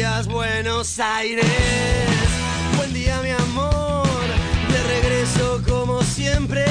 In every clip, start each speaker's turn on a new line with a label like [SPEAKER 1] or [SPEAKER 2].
[SPEAKER 1] días, Buenos Aires. Buen día, mi amor. De regreso como siempre.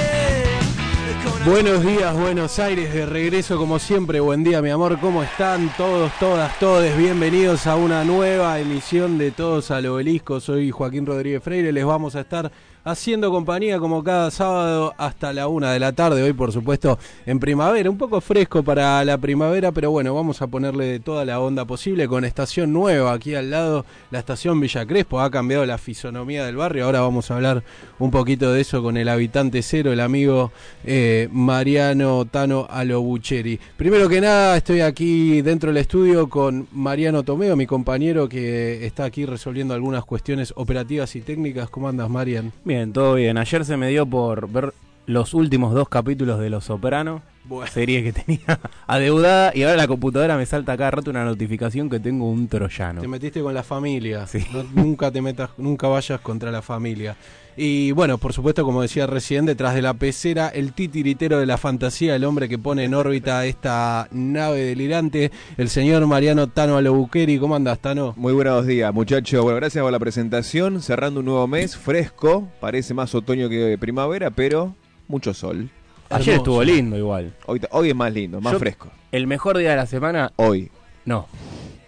[SPEAKER 2] Buenos días, Buenos Aires, de regreso como siempre. Buen día, mi amor. ¿Cómo están todos, todas, todes? Bienvenidos a una nueva emisión de Todos al Obelisco. Soy Joaquín Rodríguez Freire. Les vamos a estar haciendo compañía como cada sábado hasta la una de la tarde. Hoy, por supuesto, en primavera. Un poco fresco para la primavera, pero bueno, vamos a ponerle toda la onda posible con estación nueva aquí al lado, la estación Villa Crespo. Ha cambiado la fisonomía del barrio. Ahora vamos a hablar un poquito de eso con el habitante cero, el amigo eh, Mariano Tano Alobucheri. Primero que nada, estoy aquí dentro del estudio con Mariano Tomeo, mi compañero que está aquí resolviendo algunas cuestiones operativas y técnicas. ¿Cómo andas, Marian?
[SPEAKER 3] Bien, todo bien. Ayer se me dio por ver los últimos dos capítulos de Los Sopranos,
[SPEAKER 2] Bueno.
[SPEAKER 3] serie que tenía adeudada, y ahora la computadora me salta cada rato una notificación que tengo un troyano.
[SPEAKER 2] Te metiste con la familia.
[SPEAKER 3] Sí.
[SPEAKER 2] No- nunca te metas, nunca vayas contra la familia. Y bueno, por supuesto, como decía recién, detrás de la pecera, el titiritero de la fantasía, el hombre que pone en órbita esta nave delirante, el señor Mariano Tano Alobuqueri. ¿Cómo andas, Tano?
[SPEAKER 4] Muy buenos días, muchachos. Bueno, gracias por la presentación. Cerrando un nuevo mes, fresco. Parece más otoño que primavera, pero mucho sol.
[SPEAKER 3] Ayer
[SPEAKER 2] Hermoso.
[SPEAKER 3] estuvo lindo igual.
[SPEAKER 4] Hoy, hoy es más lindo, más
[SPEAKER 3] Yo-
[SPEAKER 4] fresco.
[SPEAKER 3] El mejor día de la semana,
[SPEAKER 4] Hoy.
[SPEAKER 3] no.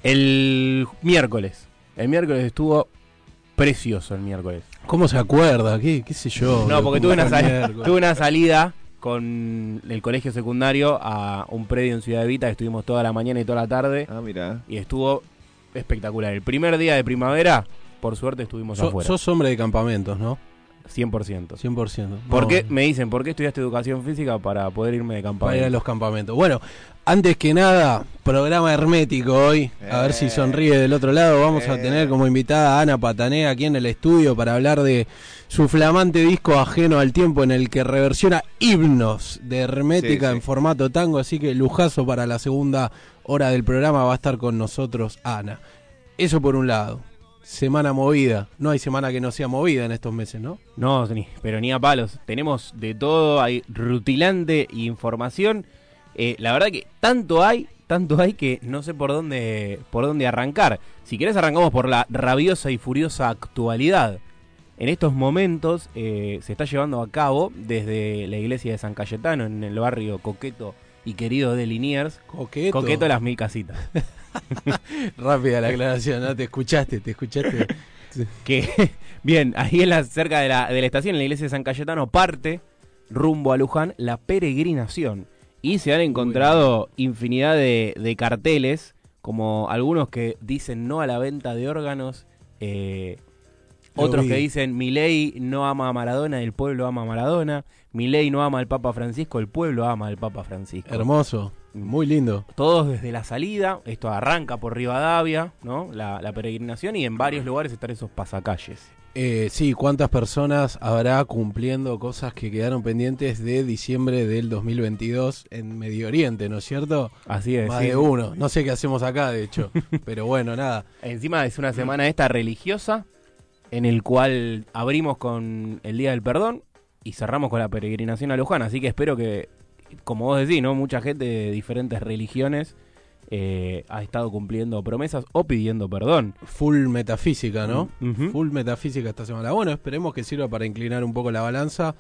[SPEAKER 3] El miércoles. El miércoles estuvo precioso el miércoles.
[SPEAKER 2] ¿Cómo se acuerda? ¿Qué, qué sé yo?
[SPEAKER 3] No, porque tuve una, tuve una salida con el colegio secundario a un predio en Ciudad Evita, que estuvimos toda la mañana y toda la tarde.
[SPEAKER 4] Ah, mira.
[SPEAKER 3] y estuvo espectacular. El primer día de primavera, por suerte, estuvimos
[SPEAKER 2] So-
[SPEAKER 3] afuera.
[SPEAKER 2] sos hombre de campamentos, ¿no?
[SPEAKER 3] 100%.
[SPEAKER 2] 100%.
[SPEAKER 3] ¿Por
[SPEAKER 2] No,
[SPEAKER 3] qué? Me dicen, ¿por qué estudiaste educación física para poder irme de
[SPEAKER 2] Para ir a los campamentos. Bueno, antes que nada, programa hermético hoy. A ver si
[SPEAKER 4] Eh.
[SPEAKER 2] sonríe del otro lado. Vamos a
[SPEAKER 4] Eh.
[SPEAKER 2] tener como invitada a Ana Patanea aquí en el estudio para hablar de su flamante disco ajeno al tiempo en el que reversiona himnos de hermética
[SPEAKER 4] Sí, sí.
[SPEAKER 2] en formato tango. Así que lujazo para la segunda hora del programa va a estar con nosotros Ana. Eso por un lado. Semana movida. No hay semana que no sea movida en estos meses, ¿no?
[SPEAKER 3] No, ni, pero ni a palos. Tenemos de todo, hay rutilante información. Eh, la verdad que tanto hay, tanto hay que no sé por dónde, por dónde arrancar. Si querés arrancamos por la rabiosa y furiosa actualidad. En estos momentos eh, se está llevando a cabo desde la iglesia de San Cayetano, en el barrio coqueto y querido de Liniers,
[SPEAKER 2] Coqueto.
[SPEAKER 3] coqueto las mil casitas.
[SPEAKER 2] Rápida la aclaración, ¿no? Te escuchaste, te escuchaste.
[SPEAKER 3] que bien, ahí en la, cerca de la, de la estación, en la iglesia de San Cayetano, parte rumbo a Luján la peregrinación. Y se han encontrado infinidad de, de carteles, como algunos que dicen no a la venta de órganos, eh, otros que dicen mi ley no ama a Maradona, el pueblo ama a Maradona, mi ley no ama al Papa Francisco, el pueblo ama al Papa Francisco.
[SPEAKER 2] Hermoso, muy lindo.
[SPEAKER 3] Todos desde la salida, esto arranca por Rivadavia, ¿no? La, la peregrinación y en varios lugares están esos pasacalles.
[SPEAKER 2] Eh, sí, ¿cuántas personas habrá cumpliendo cosas que quedaron pendientes de diciembre del 2022 en Medio Oriente, ¿no es cierto?
[SPEAKER 3] Así es.
[SPEAKER 2] Más
[SPEAKER 3] sí.
[SPEAKER 2] de uno. No sé qué hacemos acá, de hecho. Pero bueno, nada.
[SPEAKER 3] Encima es una semana esta religiosa en el cual abrimos con el Día del Perdón y cerramos con la peregrinación a Luján. Así que espero que, como vos decís, ¿no? Mucha gente de diferentes religiones eh, ha estado cumpliendo promesas o pidiendo perdón.
[SPEAKER 2] Full metafísica, ¿no? Full metafísica esta semana. Bueno, esperemos que sirva para inclinar un poco la balanza.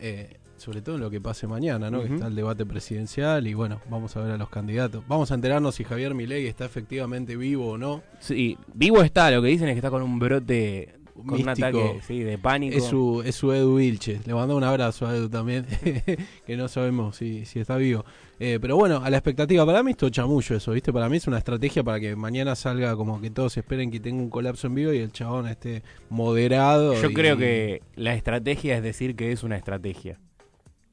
[SPEAKER 2] eh, sobre todo en lo que pase mañana, ¿no? Que está el debate presidencial y bueno, vamos a ver a los candidatos. Vamos a enterarnos si Javier Milei está efectivamente vivo o no.
[SPEAKER 3] Sí, vivo está, lo que dicen es que está con un brote, con un
[SPEAKER 2] Místico.
[SPEAKER 3] ataque sí, de pánico.
[SPEAKER 2] Es su, es su Edu Vilches. Le mando un abrazo a Edu también, que no sabemos si, si está vivo. Eh, pero bueno, a la expectativa, para mí es todo chamullo eso, ¿viste? Para mí es una estrategia para que mañana salga como que todos esperen que tenga un colapso en vivo y el chabón esté moderado.
[SPEAKER 3] Yo
[SPEAKER 2] y-
[SPEAKER 3] creo que la estrategia es decir que es una estrategia.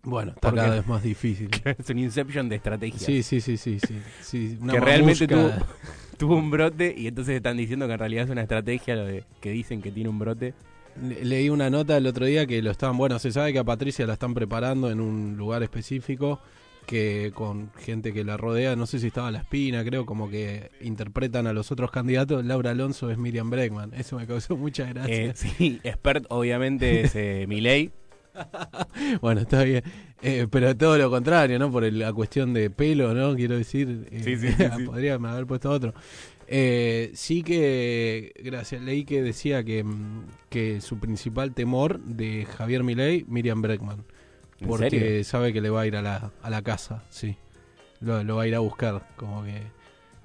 [SPEAKER 2] Bueno, está
[SPEAKER 3] porque-
[SPEAKER 2] cada vez más difícil.
[SPEAKER 3] es un inception de estrategia.
[SPEAKER 2] Sí, sí, sí, sí, sí. sí una
[SPEAKER 3] que realmente tuvo, un brote y entonces están diciendo que en realidad es una estrategia lo de que dicen que tiene un brote.
[SPEAKER 2] Le- Leí una nota el otro día que lo estaban, bueno, se sabe que a Patricia la están preparando en un lugar específico, que con gente que la rodea, no sé si estaba la espina, creo, como que interpretan a los otros candidatos. Laura Alonso es Miriam Bregman, eso me causó mucha gracia.
[SPEAKER 3] Eh, sí, expert obviamente es eh, Milei.
[SPEAKER 2] Bueno, está bien, Eh, pero todo lo contrario, ¿no? Por el- la cuestión de pelo, ¿no? Quiero decir, eh,
[SPEAKER 3] Sí, sí, sí, sí.
[SPEAKER 2] podría haber puesto otro. Eh, sí que, gracias, leí que decía que, mm, que su principal temor de Javier Milei, Miriam Breckman.
[SPEAKER 3] ¿En
[SPEAKER 2] Porque sabe que le va a ir a la, a la casa, sí. Lo, lo va a ir a buscar, como que...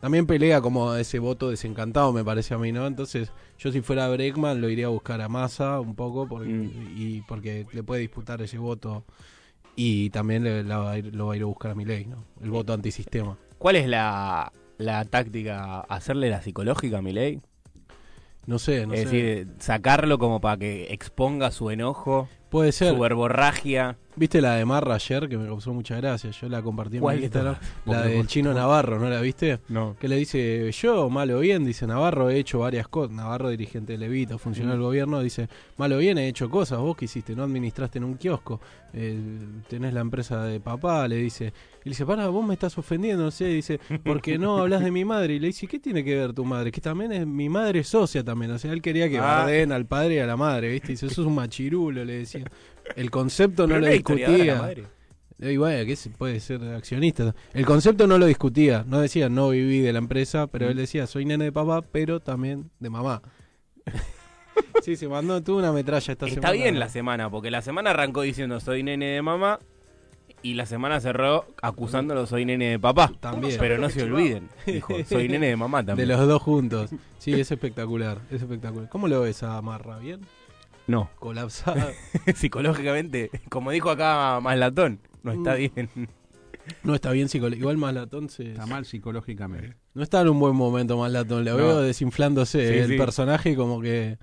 [SPEAKER 2] También pelea como ese voto desencantado, me parece a mí, ¿no? Entonces, yo si fuera Breckman lo iría a buscar a Massa un poco, porque,
[SPEAKER 3] Mm.
[SPEAKER 2] y porque le puede disputar ese voto. Y también le- la va a ir- lo va a ir a buscar a Milei, ¿no? El voto antisistema.
[SPEAKER 3] ¿Cuál es la, la táctica? ¿Hacerle la psicológica a Milei?
[SPEAKER 2] No sé, no
[SPEAKER 3] es
[SPEAKER 2] sé.
[SPEAKER 3] decir, sacarlo como para que exponga su enojo,
[SPEAKER 2] Puede ser.
[SPEAKER 3] su verborragia.
[SPEAKER 2] ¿Viste la de Marra ayer? Que me causó mucha gracia. Yo la compartí en
[SPEAKER 3] ¿Cuál
[SPEAKER 2] mi Instagram. La del chino Navarro, ¿no la viste?
[SPEAKER 3] No.
[SPEAKER 2] Que le dice, yo, malo o bien, dice Navarro, he hecho varias cosas. Navarro, dirigente de Levita, funcionario del gobierno, dice, malo o bien, he hecho cosas. ¿Vos qué hiciste? No administraste en un kiosco. Eh, tenés la empresa de papá, le dice. Y le dice, para, vos me estás ofendiendo, no sé. Dice, porque no hablas de mi madre. Y le dice, ¿qué tiene que ver tu madre? Que también es mi madre socia también. O sea, él quería que
[SPEAKER 3] Ah.
[SPEAKER 2] al padre y a la madre, ¿viste? Dice, eso es un machirulo, le decía. El concepto no lo discutía. Y bueno, que puede ser accionista. El concepto no lo discutía. No decía no viví de la empresa, pero él decía soy nene de papá, pero también de mamá. sí, se mandó, tuvo una metralla esta
[SPEAKER 3] Está
[SPEAKER 2] semana.
[SPEAKER 3] bien la semana, porque la semana arrancó diciendo soy nene de mamá y la semana cerró acusándolo soy nene de papá.
[SPEAKER 2] También.
[SPEAKER 3] Pero no se olviden, dijo, soy nene de mamá
[SPEAKER 2] De
[SPEAKER 3] también.
[SPEAKER 2] los dos juntos. Sí, es espectacular. Es espectacular. ¿Cómo lo ves a Marra? ¿Bien?
[SPEAKER 3] No,
[SPEAKER 2] Colapsada.
[SPEAKER 3] psicológicamente, como dijo acá Maslatón, no está
[SPEAKER 2] Mm.
[SPEAKER 3] bien.
[SPEAKER 2] No está bien psicológico. Igual Maslatón se...
[SPEAKER 5] Está mal psicológicamente.
[SPEAKER 2] No está en un buen momento Maslatón. Le
[SPEAKER 3] No.
[SPEAKER 2] veo desinflándose.
[SPEAKER 3] Sí,
[SPEAKER 2] el
[SPEAKER 3] sí.
[SPEAKER 2] personaje como que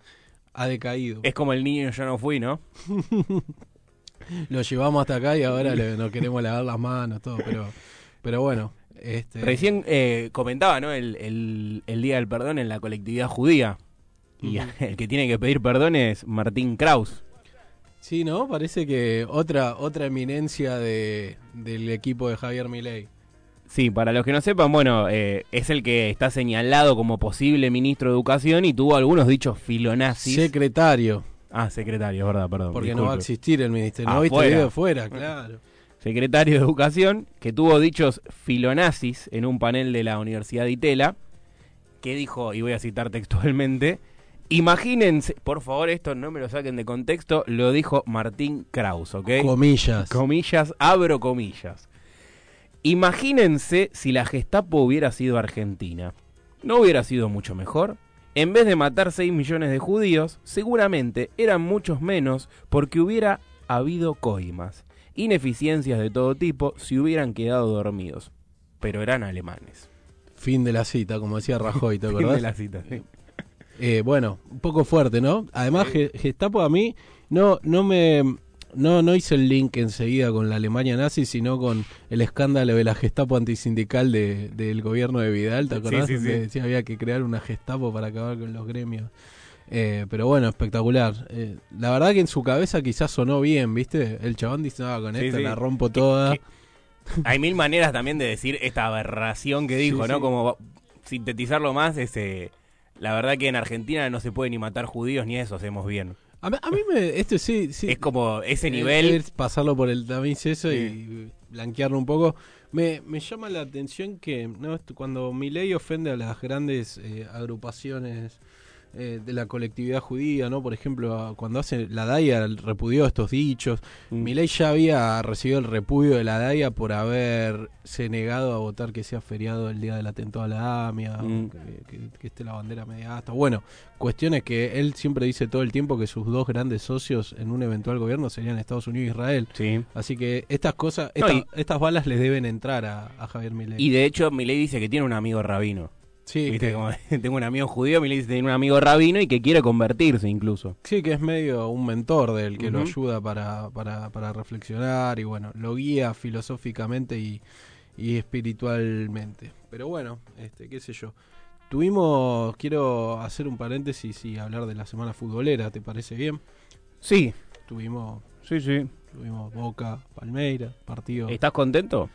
[SPEAKER 2] ha decaído.
[SPEAKER 3] Es como el niño yo no fui, ¿no?
[SPEAKER 2] Lo llevamos hasta acá y ahora le, nos queremos lavar las manos, todo, pero, pero bueno. Este,
[SPEAKER 3] Recién eh, comentaba, ¿no? El, el- el Día del Perdón en la colectividad judía. Y el que tiene que pedir perdón es Martín Kraus.
[SPEAKER 2] Sí, ¿no? Parece que otra otra eminencia de, del equipo de Javier Milei.
[SPEAKER 3] Sí, para los que no sepan, bueno, eh, es el que está señalado como posible ministro de Educación y tuvo algunos dichos filonazis.
[SPEAKER 2] Secretario,
[SPEAKER 3] ah, secretario, verdad, perdón.
[SPEAKER 2] porque no va a existir el ministerio. ¿No viste video fuera? Claro.
[SPEAKER 3] Secretario de Educación, que tuvo dichos filonazis en un panel de la Universidad de Itela, que dijo, y voy a citar textualmente, imagínense, por favor, esto no me lo saquen de contexto, lo dijo Martín Kraus, ¿ok?
[SPEAKER 2] Comillas.
[SPEAKER 3] Comillas, abro comillas. Imagínense si la Gestapo hubiera sido argentina. ¿No hubiera sido mucho mejor? En vez de matar 6 millones de judíos, seguramente eran muchos menos porque hubiera habido coimas, ineficiencias de todo tipo si hubieran quedado dormidos. Pero eran alemanes.
[SPEAKER 2] Fin de la cita, como decía Rajoy, ¿te
[SPEAKER 3] Fin
[SPEAKER 2] acordás?
[SPEAKER 3] de la cita, sí.
[SPEAKER 2] Eh, bueno, un poco fuerte, ¿no? Además, Ge- Gestapo a mí no, no me. No, no hice el link enseguida con la Alemania nazi, sino con el escándalo de la Gestapo antisindical de, del gobierno de Vidal, ¿te acordás?
[SPEAKER 3] sí, sí.
[SPEAKER 2] Decía había que crear una Gestapo para acabar con los gremios. Eh, pero bueno, espectacular. Eh, la verdad que en su cabeza quizás sonó bien, ¿viste? El chabón dice, no, con
[SPEAKER 3] sí.
[SPEAKER 2] la rompo toda.
[SPEAKER 3] Hay mil maneras también de decir esta aberración que dijo, ¿no? Como sintetizarlo más, ese, la verdad que en Argentina no se puede ni matar judíos ni eso hacemos bien.
[SPEAKER 2] A, mí- a mí me... Esto sí, sí.
[SPEAKER 3] Es como ese nivel...
[SPEAKER 2] es pasarlo por el tamiz eso y blanquearlo un poco. Me, me llama la atención que ¿no? Cuando Milei ofende a las grandes eh, agrupaciones eh, de la colectividad judía, ¿no? Por ejemplo, cuando hace la DAIA repudió estos dichos.
[SPEAKER 3] Mm.
[SPEAKER 2] Milei ya había recibido el repudio de la DAIA por haberse negado a votar que sea feriado el día del atentado a la AMIA,
[SPEAKER 3] Mm.
[SPEAKER 2] que, que- que esté la bandera media asta. Bueno, cuestiones que él siempre dice todo el tiempo que sus dos grandes socios en un eventual gobierno serían Estados Unidos e Israel.
[SPEAKER 3] Sí.
[SPEAKER 2] Así que estas cosas,
[SPEAKER 3] No,
[SPEAKER 2] esta-
[SPEAKER 3] y-
[SPEAKER 2] estas balas les deben entrar a, a Javier Milei.
[SPEAKER 3] Y de hecho, Milei dice que tiene un amigo rabino.
[SPEAKER 2] Sí,
[SPEAKER 3] ¿Viste? Como, tengo un amigo judío, que tiene un amigo rabino y que quiere convertirse incluso.
[SPEAKER 2] sí, que es medio un mentor del que lo ayuda para, para, para reflexionar y bueno, lo guía filosóficamente y, y espiritualmente. Pero bueno, este, qué sé yo. Tuvimos, quiero hacer un paréntesis y hablar de la semana futbolera, ¿te parece bien?
[SPEAKER 3] Sí,
[SPEAKER 2] Tuvimos,
[SPEAKER 3] sí, sí.
[SPEAKER 2] tuvimos Boca, Palmeira, partido.
[SPEAKER 3] ¿Estás contento?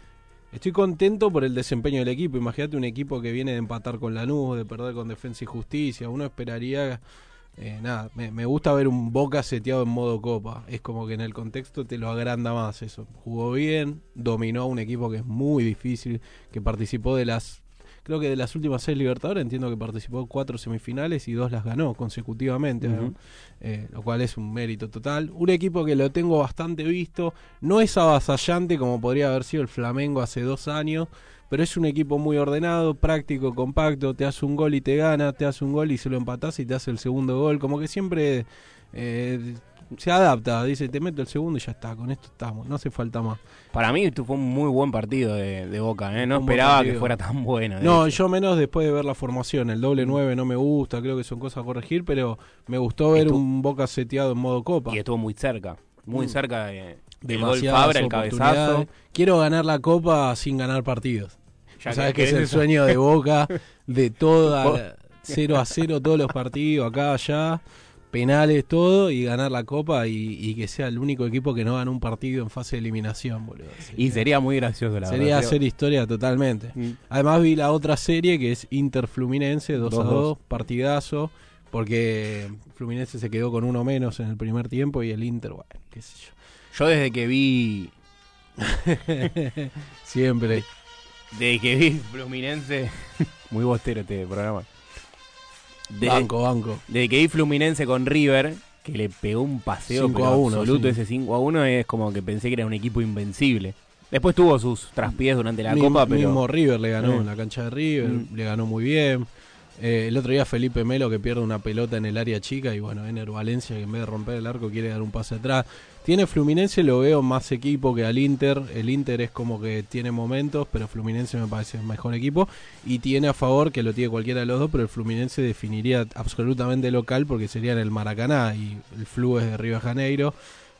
[SPEAKER 2] Estoy contento por el desempeño del equipo. Imagínate un equipo que viene de empatar con Lanús, de perder con Defensa y Justicia. Uno esperaría. eh, nada, me, me gusta ver un Boca seteado en modo Copa. Es como que en el contexto te lo agranda más eso. Jugó bien, dominó a un equipo que es muy difícil, que participó de las creo que de las últimas seis Libertadores entiendo que participó cuatro semifinales y dos las ganó consecutivamente. Eh, lo cual es un mérito total. Un equipo que lo tengo bastante visto, no es avasallante como podría haber sido el Flamengo hace dos años, pero es un equipo muy ordenado, práctico, compacto, te hace un gol y te gana, te hace un gol y se lo empatás y te hace el segundo gol, como que siempre eh, se adapta, dice, te meto el segundo y ya está, con esto estamos, no hace falta más.
[SPEAKER 3] Para mí esto fue un muy buen partido de, de Boca, ¿eh? No
[SPEAKER 2] Un
[SPEAKER 3] esperaba que fuera tan bueno. de
[SPEAKER 2] No,
[SPEAKER 3] hecho.
[SPEAKER 2] yo menos después de ver la formación. El doble 9 no me gusta, creo que son cosas a corregir, pero me gustó ver
[SPEAKER 3] Estuvo-
[SPEAKER 2] un Boca seteado en modo copa.
[SPEAKER 3] Y estuvo muy cerca, muy
[SPEAKER 2] Mm.
[SPEAKER 3] cerca de, del gol Fabra, el cabezazo.
[SPEAKER 2] Quiero ganar la copa sin ganar partidos.
[SPEAKER 3] Ya
[SPEAKER 2] Sabes
[SPEAKER 3] que-
[SPEAKER 2] que es el
[SPEAKER 3] eso-
[SPEAKER 2] sueño de Boca, de toda 0 a 0 todos los partidos, acá, allá, penales, todo, y ganar la copa y, y que sea el único equipo que no gana un partido en fase de eliminación, boludo.
[SPEAKER 3] Y sería muy gracioso, la
[SPEAKER 2] Sería
[SPEAKER 3] verdad.
[SPEAKER 2] hacer historia totalmente.
[SPEAKER 3] Mm.
[SPEAKER 2] Además vi la otra serie que es Inter Fluminense 2 a
[SPEAKER 3] 2-2.
[SPEAKER 2] 2, partidazo, porque Fluminense se quedó con uno menos en el primer tiempo y el Inter, bueno, qué sé yo.
[SPEAKER 3] Yo desde que vi
[SPEAKER 2] Siempre.
[SPEAKER 3] desde que vi Fluminense, muy bostero este programa. De-
[SPEAKER 2] banco, banco.
[SPEAKER 3] Desde que vi Fluminense con River, que le pegó un paseo
[SPEAKER 2] 5
[SPEAKER 3] pero
[SPEAKER 2] a 1,
[SPEAKER 3] absoluto,
[SPEAKER 2] sí.
[SPEAKER 3] ese 5 a 1 es como que pensé que era un equipo invencible. Después tuvo sus traspiés durante la
[SPEAKER 2] Mi-
[SPEAKER 3] Copa, pero
[SPEAKER 2] Mismo River le ganó
[SPEAKER 3] Eh.
[SPEAKER 2] en la cancha de River,
[SPEAKER 3] Mm.
[SPEAKER 2] le ganó muy bien. Eh, el otro día Felipe Melo que pierde una pelota en el área chica y bueno, Ener Valencia que en vez de romper el arco quiere dar un pase atrás. Tiene Fluminense, lo veo más equipo que al Inter. El Inter es como que tiene momentos, pero Fluminense me parece el mejor equipo. Y tiene a favor, que lo tiene cualquiera de los dos, pero el Fluminense definiría absolutamente local porque sería en el Maracaná y el Flu es de Río de Janeiro,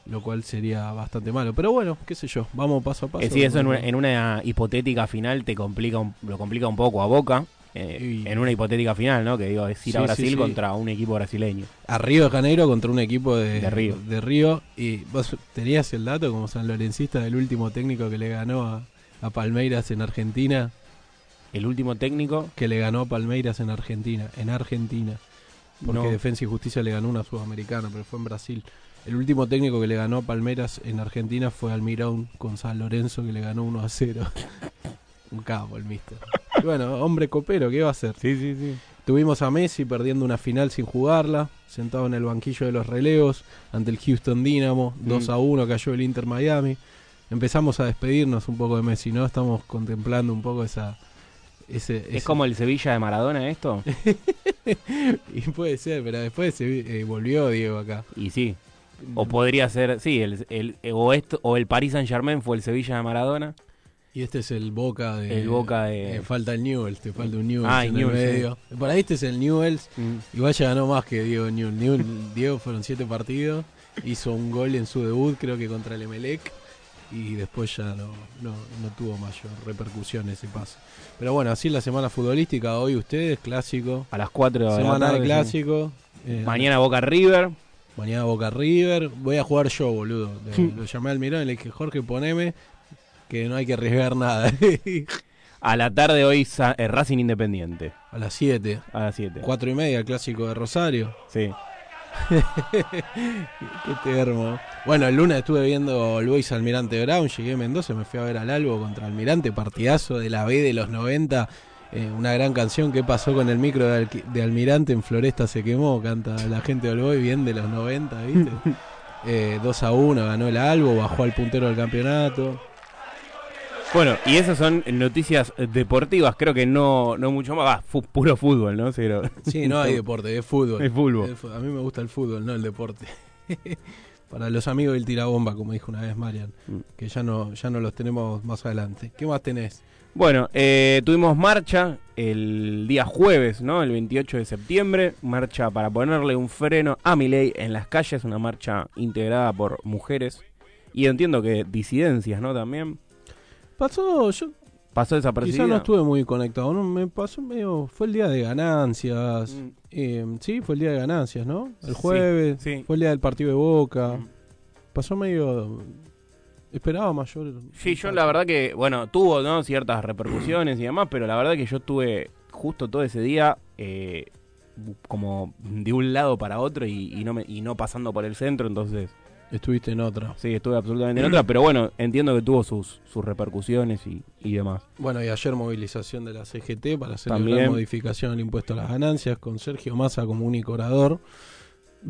[SPEAKER 2] lo cual sería bastante malo. Pero bueno, qué sé yo, vamos paso a paso.
[SPEAKER 3] eh, sí, eso en una, en una hipotética final te complica un- lo complica un poco a Boca. Eh, en una hipotética final, ¿no? Que digo, es ir a
[SPEAKER 2] Sí,
[SPEAKER 3] Brasil
[SPEAKER 2] sí.
[SPEAKER 3] contra un equipo brasileño.
[SPEAKER 2] a Río de Janeiro contra un equipo de,
[SPEAKER 3] De Río.
[SPEAKER 2] de Río. Y vos tenías el dato como San Lorencista del último técnico que le ganó a, a Palmeiras en Argentina,
[SPEAKER 3] El último técnico,
[SPEAKER 2] que le ganó a Palmeiras en Argentina, en Argentina. Porque
[SPEAKER 3] No.
[SPEAKER 2] Defensa y Justicia le ganó una sudamericana, pero fue en Brasil. El último técnico que le ganó a Palmeiras en Argentina fue Almirón con San Lorenzo, que le ganó 1 a 0. un capo el mister. Y bueno, hombre copero, ¿qué va a hacer?
[SPEAKER 3] Sí, sí, sí.
[SPEAKER 2] Tuvimos a Messi perdiendo una final sin jugarla, sentado en el banquillo de los relevos ante el Houston Dynamo, 2
[SPEAKER 3] Mm.
[SPEAKER 2] a 1 cayó el Inter Miami. Empezamos a despedirnos un poco de Messi, ¿no? Estamos contemplando un poco esa... Ese,
[SPEAKER 3] ¿Es como el Sevilla de Maradona esto?
[SPEAKER 2] y puede ser, pero después se eh, volvió Diego acá.
[SPEAKER 3] y sí. O podría ser, sí, el, el- o, esto, o el Paris Saint Germain fue el Sevilla de Maradona.
[SPEAKER 2] Y este es el Boca de...
[SPEAKER 3] El Boca de-
[SPEAKER 2] eh, falta el Newell's, te falta un Newell's
[SPEAKER 3] Ah,
[SPEAKER 2] en el
[SPEAKER 3] sí.
[SPEAKER 2] medio. Por ahí este es el Newell's.
[SPEAKER 3] Mm.
[SPEAKER 2] Igual ya ganó más que Diego Newell. Diego fueron siete partidos. Hizo un gol en su debut, creo que contra el Emelec. Y después ya no, no, no tuvo mayor repercusión ese paso. Pero bueno, así la semana futbolística. Hoy ustedes, clásico.
[SPEAKER 3] A las 4 de la
[SPEAKER 2] Semana de
[SPEAKER 3] sí.
[SPEAKER 2] clásico. Eh,
[SPEAKER 3] Mañana Boca River.
[SPEAKER 2] Mañana Boca River. Voy a jugar yo, boludo. Lo llamé al mirón y le dije, Jorge, poneme que no hay que arriesgar nada.
[SPEAKER 3] A la tarde hoy eh, Racing Independiente.
[SPEAKER 2] a las 7.
[SPEAKER 3] A las 7.
[SPEAKER 2] Cuatro y media, el clásico de Rosario.
[SPEAKER 3] Sí.
[SPEAKER 2] Qué termo. Bueno, el lunes estuve viendo Luis Almirante Brown, llegué a Mendoza, me fui a ver al Albo contra Almirante, partidazo de la B de los 90. eh, una gran canción que pasó con el micro de, Almirante en Floresta se quemó, canta la gente de Olboy, bien de los 90, ¿viste? Eh, 2 a 1, ganó el Albo, bajó al puntero del campeonato.
[SPEAKER 3] Bueno, y esas son noticias deportivas. Creo que no, no mucho más. Va, fu- puro fútbol, ¿no?
[SPEAKER 2] Sí, no hay deporte, es fútbol.
[SPEAKER 3] Es fútbol.
[SPEAKER 2] A mí me gusta el fútbol, no el deporte. Para los amigos del tirabomba, como dijo una vez Marian,
[SPEAKER 3] Mm.
[SPEAKER 2] que ya no, ya no los tenemos más adelante. ¿Qué más tenés?
[SPEAKER 3] Bueno, eh, tuvimos marcha el día jueves, ¿no? El 28 de septiembre. Marcha para ponerle un freno a Milei en las calles. Una marcha integrada por mujeres. Y entiendo que disidencias, ¿no? También.
[SPEAKER 2] Pasó, yo
[SPEAKER 3] Pasó desapercibida.
[SPEAKER 2] quizás no estuve muy conectado, ¿no? Me pasó medio, fue el día de ganancias.
[SPEAKER 3] Mm.
[SPEAKER 2] Eh, sí, fue el día de ganancias, ¿no? El
[SPEAKER 3] Sí,
[SPEAKER 2] jueves,
[SPEAKER 3] sí.
[SPEAKER 2] fue el día del partido de Boca.
[SPEAKER 3] Mm.
[SPEAKER 2] Pasó medio... Esperaba mayor...
[SPEAKER 3] Sí, yo la verdad que, bueno, tuvo ¿no? ciertas repercusiones y demás, pero la verdad que yo estuve justo todo ese día eh, como de un lado para otro y, y no me, y no pasando por el centro, entonces
[SPEAKER 2] Estuviste en otra.
[SPEAKER 3] Sí, estuve absolutamente en otra, pero bueno, entiendo que tuvo sus, sus repercusiones y, y demás.
[SPEAKER 2] Bueno, y ayer movilización de la CGT para hacer
[SPEAKER 3] También.
[SPEAKER 2] la modificación al impuesto a las ganancias con Sergio Massa como único orador.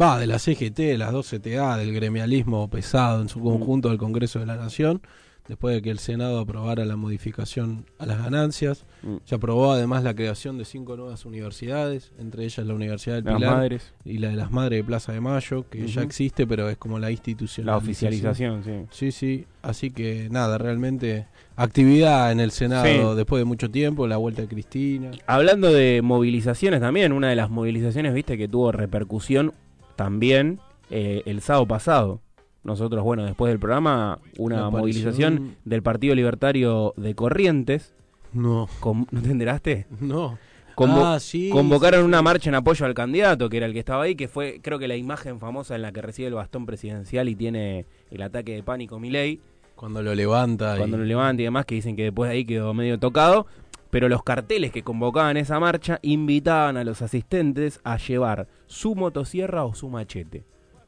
[SPEAKER 2] Va, de la CGT, de las dos CTA, del gremialismo pesado en su conjunto del Congreso de la Nación, después de que el Senado aprobara la modificación a las ganancias.
[SPEAKER 3] Mm.
[SPEAKER 2] Se aprobó además la creación de cinco nuevas universidades, entre ellas la Universidad del
[SPEAKER 3] Las
[SPEAKER 2] Pilar
[SPEAKER 3] madres,
[SPEAKER 2] y la de las Madres de Plaza de Mayo, que ya existe, pero es como la institución.
[SPEAKER 3] la oficialización, sí.
[SPEAKER 2] Sí, sí, así que nada, realmente actividad en el Senado
[SPEAKER 3] Sí.
[SPEAKER 2] después de mucho tiempo, la vuelta de Cristina.
[SPEAKER 3] Hablando de movilizaciones también, una de las movilizaciones, viste, que tuvo repercusión también eh, el sábado pasado. Nosotros, bueno, después del programa, una movilización del Partido Libertario de Corrientes.
[SPEAKER 2] No,
[SPEAKER 3] con- ¿No te enteraste?
[SPEAKER 2] no.
[SPEAKER 3] Convo-
[SPEAKER 2] Ah, sí,
[SPEAKER 3] convocaron
[SPEAKER 2] sí,
[SPEAKER 3] una marcha en apoyo al candidato, que era el que estaba ahí, que fue, creo que la imagen famosa en la que recibe el bastón presidencial y tiene el ataque de pánico Milei.
[SPEAKER 2] Cuando lo levanta. y-
[SPEAKER 3] cuando lo levanta y demás, que dicen que después de ahí quedó medio tocado. Pero los carteles que convocaban esa marcha invitaban a los asistentes a llevar su motosierra o su machete.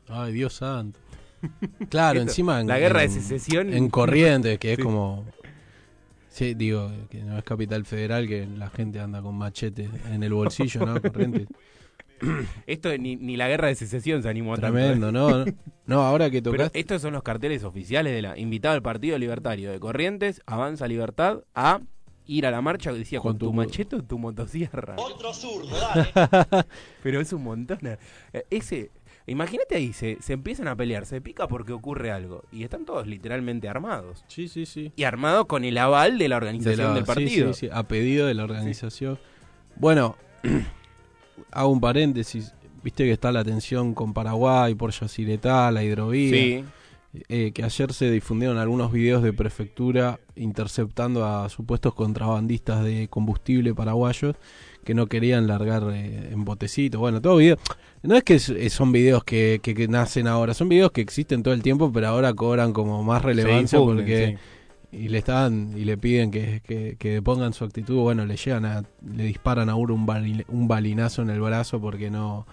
[SPEAKER 2] Ay, Dios santo. Claro,
[SPEAKER 3] Esto,
[SPEAKER 2] encima en,
[SPEAKER 3] la guerra de secesión.
[SPEAKER 2] En Corrientes, que es
[SPEAKER 3] Sí.
[SPEAKER 2] como... Sí, digo, que no es capital federal, que la gente anda con machete en el bolsillo, ¿no? Corrientes.
[SPEAKER 3] Esto ni, ni la guerra de secesión se animó tanto, ¿eh?
[SPEAKER 2] Tremendo, ¿no? No, ahora que
[SPEAKER 3] Pero
[SPEAKER 2] tocaste...
[SPEAKER 3] estos son los carteles oficiales de la invitado al Partido Libertario de Corrientes, Avanza Libertad, a ir a la marcha que decía
[SPEAKER 2] Con
[SPEAKER 3] con, tu
[SPEAKER 2] tu-
[SPEAKER 3] machete o tu motosierra.
[SPEAKER 5] Otro zurdo, dale.
[SPEAKER 3] Pero es un montón. eh. Ese, imagínate ahí, se, se empiezan a pelear, se pica porque ocurre algo. Y están todos literalmente armados.
[SPEAKER 2] Sí, sí, sí.
[SPEAKER 3] Y armados con el aval de la organización
[SPEAKER 2] De la-
[SPEAKER 3] del
[SPEAKER 2] sí,
[SPEAKER 3] partido.
[SPEAKER 2] sí, sí, a pedido de la organización. Bueno, hago un paréntesis. Viste que está la tensión con Paraguay por Yacyretá, la hidrovía.
[SPEAKER 3] Sí.
[SPEAKER 2] Eh, que ayer se difundieron algunos videos de prefectura interceptando a supuestos contrabandistas de combustible paraguayos que no querían largar eh, en botecito. Bueno, todo video. No es que eh, son videos que, que- que nacen ahora, son videos que existen todo el tiempo, pero ahora cobran como más relevancia porque
[SPEAKER 3] sí.
[SPEAKER 2] y le están y le piden que, que, que pongan su actitud. Bueno, le llegan a, le disparan a uno un, bali- un balinazo en el brazo porque no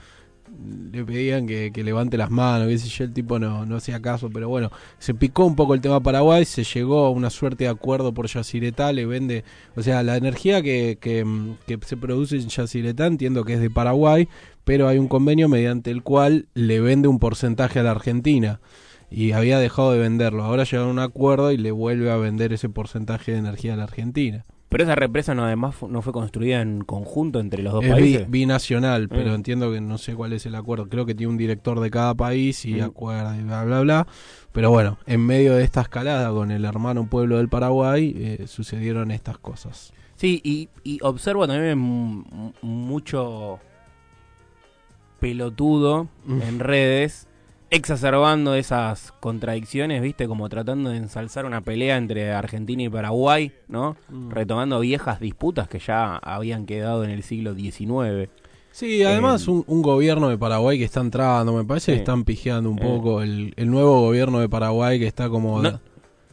[SPEAKER 2] le pedían que, que levante las manos, qué sé yo, el tipo no, no hacía caso, pero bueno, se picó un poco el tema Paraguay, se llegó a una suerte de acuerdo por Yacyretá, le vende, o sea, la energía que, que, se produce en Yacyretá entiendo que es de Paraguay, pero hay un convenio mediante el cual le vende un porcentaje a la Argentina y había dejado de venderlo, ahora llegaron a un acuerdo y le vuelve a vender ese porcentaje de energía a la Argentina.
[SPEAKER 3] Pero esa represa no además no fue construida en conjunto entre los dos
[SPEAKER 2] Es
[SPEAKER 3] países.
[SPEAKER 2] binacional, pero
[SPEAKER 3] Mm.
[SPEAKER 2] entiendo que no sé cuál es el acuerdo. Creo que tiene un director de cada país y
[SPEAKER 3] Mm.
[SPEAKER 2] acuerda y bla, bla, bla. Pero bueno, en medio de esta escalada con el hermano pueblo del Paraguay, eh, sucedieron estas cosas.
[SPEAKER 3] Sí, y, y observo también mucho pelotudo
[SPEAKER 2] Mm.
[SPEAKER 3] en redes exacerbando esas contradicciones, ¿viste? Como tratando de ensalzar una pelea entre Argentina y Paraguay, ¿no?
[SPEAKER 2] Mm.
[SPEAKER 3] Retomando viejas disputas que ya habían quedado en el siglo XIX.
[SPEAKER 2] Sí, además
[SPEAKER 3] Eh,
[SPEAKER 2] un, un gobierno de Paraguay que está entrando, me parece que están pijeando un
[SPEAKER 3] Eh.
[SPEAKER 2] poco. El, el nuevo gobierno de Paraguay que está como...
[SPEAKER 3] No,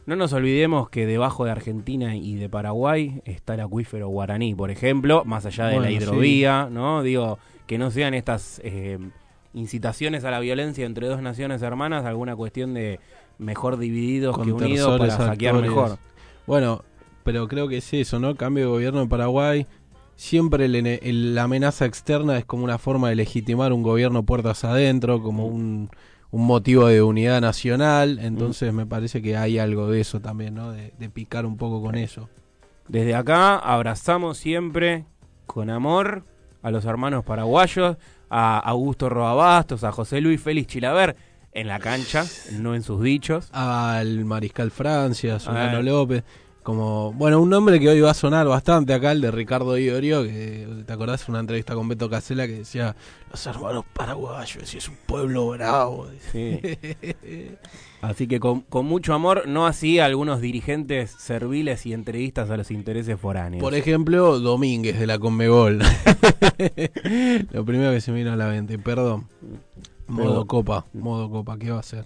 [SPEAKER 3] no nos olvidemos que debajo de Argentina y de Paraguay está el acuífero guaraní, por ejemplo, más allá de la hidrovía, ¿no? Digo, que no sean estas eh, incitaciones a la violencia entre dos naciones hermanas, alguna cuestión de mejor divididos
[SPEAKER 2] Con
[SPEAKER 3] que unidos para saquear
[SPEAKER 2] actores.
[SPEAKER 3] mejor.
[SPEAKER 2] Bueno, pero creo que es eso, ¿no? Cambio de gobierno en Paraguay. Siempre el- la amenaza externa es como una forma de legitimar un gobierno puertas adentro, como un, un motivo de unidad nacional. Entonces me parece que hay algo de eso también, ¿no? De, de picar un poco con eso.
[SPEAKER 3] Desde acá abrazamos siempre con amor a los hermanos paraguayos, a Augusto Roabastos, a José Luis Félix Chilaver en la cancha, no en sus dichos.
[SPEAKER 2] Al Mariscal Francia, a Solano
[SPEAKER 3] Ah.
[SPEAKER 2] López. Como, bueno, un nombre que hoy va a sonar bastante acá, el de Ricardo Iorio, que te acordás una entrevista con Beto Casella que decía, los hermanos paraguayos, y es un pueblo bravo.
[SPEAKER 3] Sí. Así que con, con mucho amor, no así algunos dirigentes serviles y entrevistas a los intereses foráneos.
[SPEAKER 2] Por ejemplo, Domínguez de la Conmebol. Lo primero que se me vino a la mente, perdón. Modo
[SPEAKER 3] Pero-
[SPEAKER 2] copa, modo copa, ¿qué va a ser?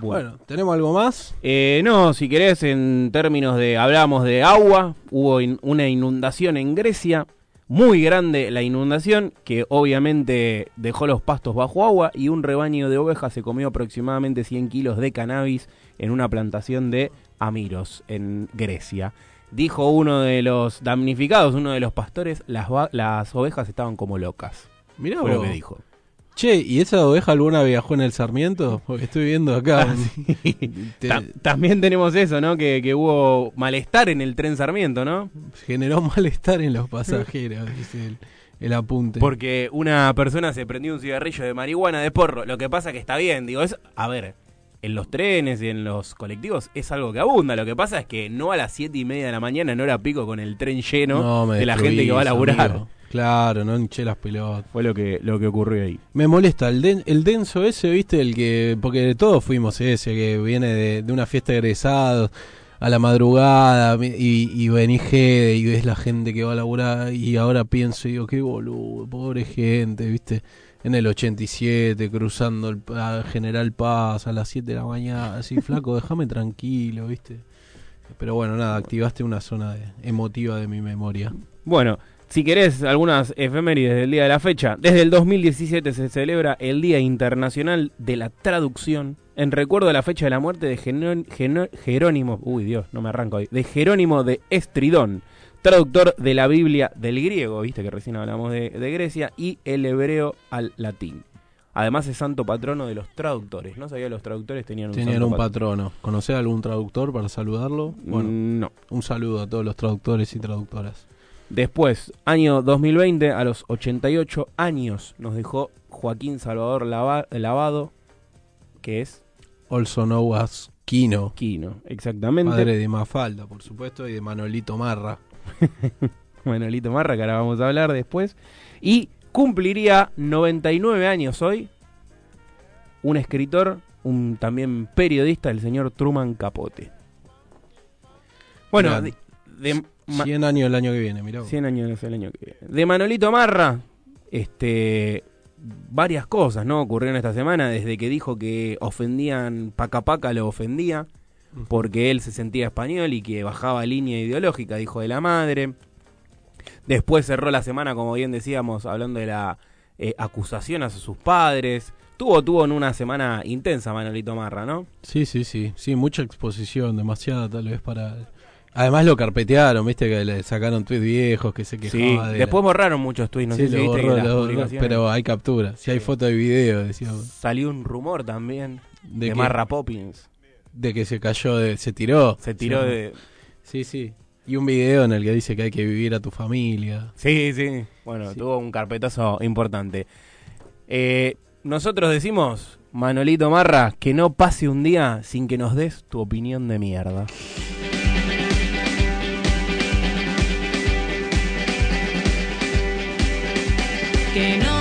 [SPEAKER 3] Bueno.
[SPEAKER 2] Bueno, ¿tenemos algo más?
[SPEAKER 3] Eh, no, si querés, en términos de. Hablamos de agua, hubo in- una inundación en Grecia, muy grande la inundación que obviamente dejó los pastos bajo agua y un rebaño de ovejas se comió aproximadamente 100 kilos de cannabis en una plantación de Amiros en Grecia. Dijo uno de los damnificados, uno de los pastores, las, las ovejas estaban como locas.
[SPEAKER 2] Mirá
[SPEAKER 3] Fue lo que dijo.
[SPEAKER 2] Che, ¿y esa oveja alguna viajó en el Sarmiento? Porque estoy viendo acá. Te-
[SPEAKER 3] Ta- también tenemos eso, ¿no? Que, que hubo malestar en el tren Sarmiento, ¿no?
[SPEAKER 2] generó malestar en los pasajeros, dice el, el apunte.
[SPEAKER 3] Porque una persona se prendió un cigarrillo de marihuana de porro. Lo que pasa que está bien, digo, es, a ver, en los trenes y en los colectivos es algo que abunda. Lo que pasa es que no a las siete y media de la mañana, en hora pico, con el tren lleno
[SPEAKER 2] No,
[SPEAKER 3] de la gente que va a laburar.
[SPEAKER 2] amigo. Claro, no hinché las pelotas.
[SPEAKER 3] Fue lo que, lo que ocurrió ahí.
[SPEAKER 2] Me molesta el, den- el denso ese, viste, el que. Porque todos fuimos ese, que viene de, de una fiesta de egresados a la madrugada y, y venís jede y ves la gente que va a laburar. Y ahora pienso y digo, qué boludo, pobre gente, viste. En el 87, cruzando el General Paz a las 7 de la mañana. Así, flaco, déjame tranquilo, viste. Pero bueno, nada, activaste una zona de- emotiva de mi memoria.
[SPEAKER 3] Bueno, si querés algunas efemérides del día de la fecha, desde el 2017 se celebra el Día Internacional de la Traducción en recuerdo de la fecha de la muerte de Geno- Geno- Jerónimo, uy Dios, no me arranco ahí, de Jerónimo de Estridón, traductor de la Biblia del griego, viste que recién hablamos de, de Grecia, y el hebreo al latín. Además es santo patrono de los traductores. No sabía que los traductores tenían un
[SPEAKER 2] Tenían
[SPEAKER 3] santo
[SPEAKER 2] un
[SPEAKER 3] patrono.
[SPEAKER 2] patrono. ¿Conocés algún traductor para saludarlo? Bueno,
[SPEAKER 3] Mm, no.
[SPEAKER 2] un saludo a todos los traductores y traductoras.
[SPEAKER 3] Después, año 2020, a los 88 años, nos dejó Joaquín Salvador Lava- Lavado, que es
[SPEAKER 2] Also known as Kino.
[SPEAKER 3] Quino, exactamente.
[SPEAKER 2] Padre de Mafalda, por supuesto, y de Manolito Marra.
[SPEAKER 3] Manolito Marra, que ahora vamos a hablar después. Y cumpliría 99 años hoy un escritor, un también periodista, el señor Truman Capote. Bueno, de,
[SPEAKER 2] 100 años el año que viene, mirá. vos.
[SPEAKER 3] 100 años el año que viene. De Manolito Marra, este, varias cosas, ¿no? Ocurrieron esta semana, desde que dijo que ofendían, Paca Paca lo ofendía, porque él se sentía español y que bajaba línea ideológica, dijo de la madre. Después cerró la semana, como bien decíamos, hablando de la eh, acusación hacia sus padres. Tuvo, tuvo en una semana intensa Manolito Marra, ¿no?
[SPEAKER 2] Sí, sí, sí. Sí, mucha exposición, demasiada tal vez para... Además lo carpetearon, viste, que le sacaron tweets viejos, que se
[SPEAKER 3] Sí,
[SPEAKER 2] quejaba de...
[SPEAKER 3] después borraron muchos tweets, no
[SPEAKER 2] Sí,
[SPEAKER 3] sé si que
[SPEAKER 2] borró,
[SPEAKER 3] las
[SPEAKER 2] lo borró,
[SPEAKER 3] publicaciones-
[SPEAKER 2] pero hay captura. Si hay
[SPEAKER 3] Sí.
[SPEAKER 2] foto y video, decíamos.
[SPEAKER 3] Salió un rumor también
[SPEAKER 2] De
[SPEAKER 3] de,
[SPEAKER 2] que-
[SPEAKER 3] Marra Poppins.
[SPEAKER 2] De que se cayó, de, se tiró.
[SPEAKER 3] Se tiró
[SPEAKER 2] Sí.
[SPEAKER 3] de...
[SPEAKER 2] Sí, sí. Y un video en el que dice que hay que vivir a tu familia.
[SPEAKER 3] Sí, sí. Bueno,
[SPEAKER 2] Sí.
[SPEAKER 3] tuvo un carpetazo importante. Eh, nosotros decimos, Manolito Marra, que no pase un día sin que nos des tu opinión de mierda.
[SPEAKER 6] Que no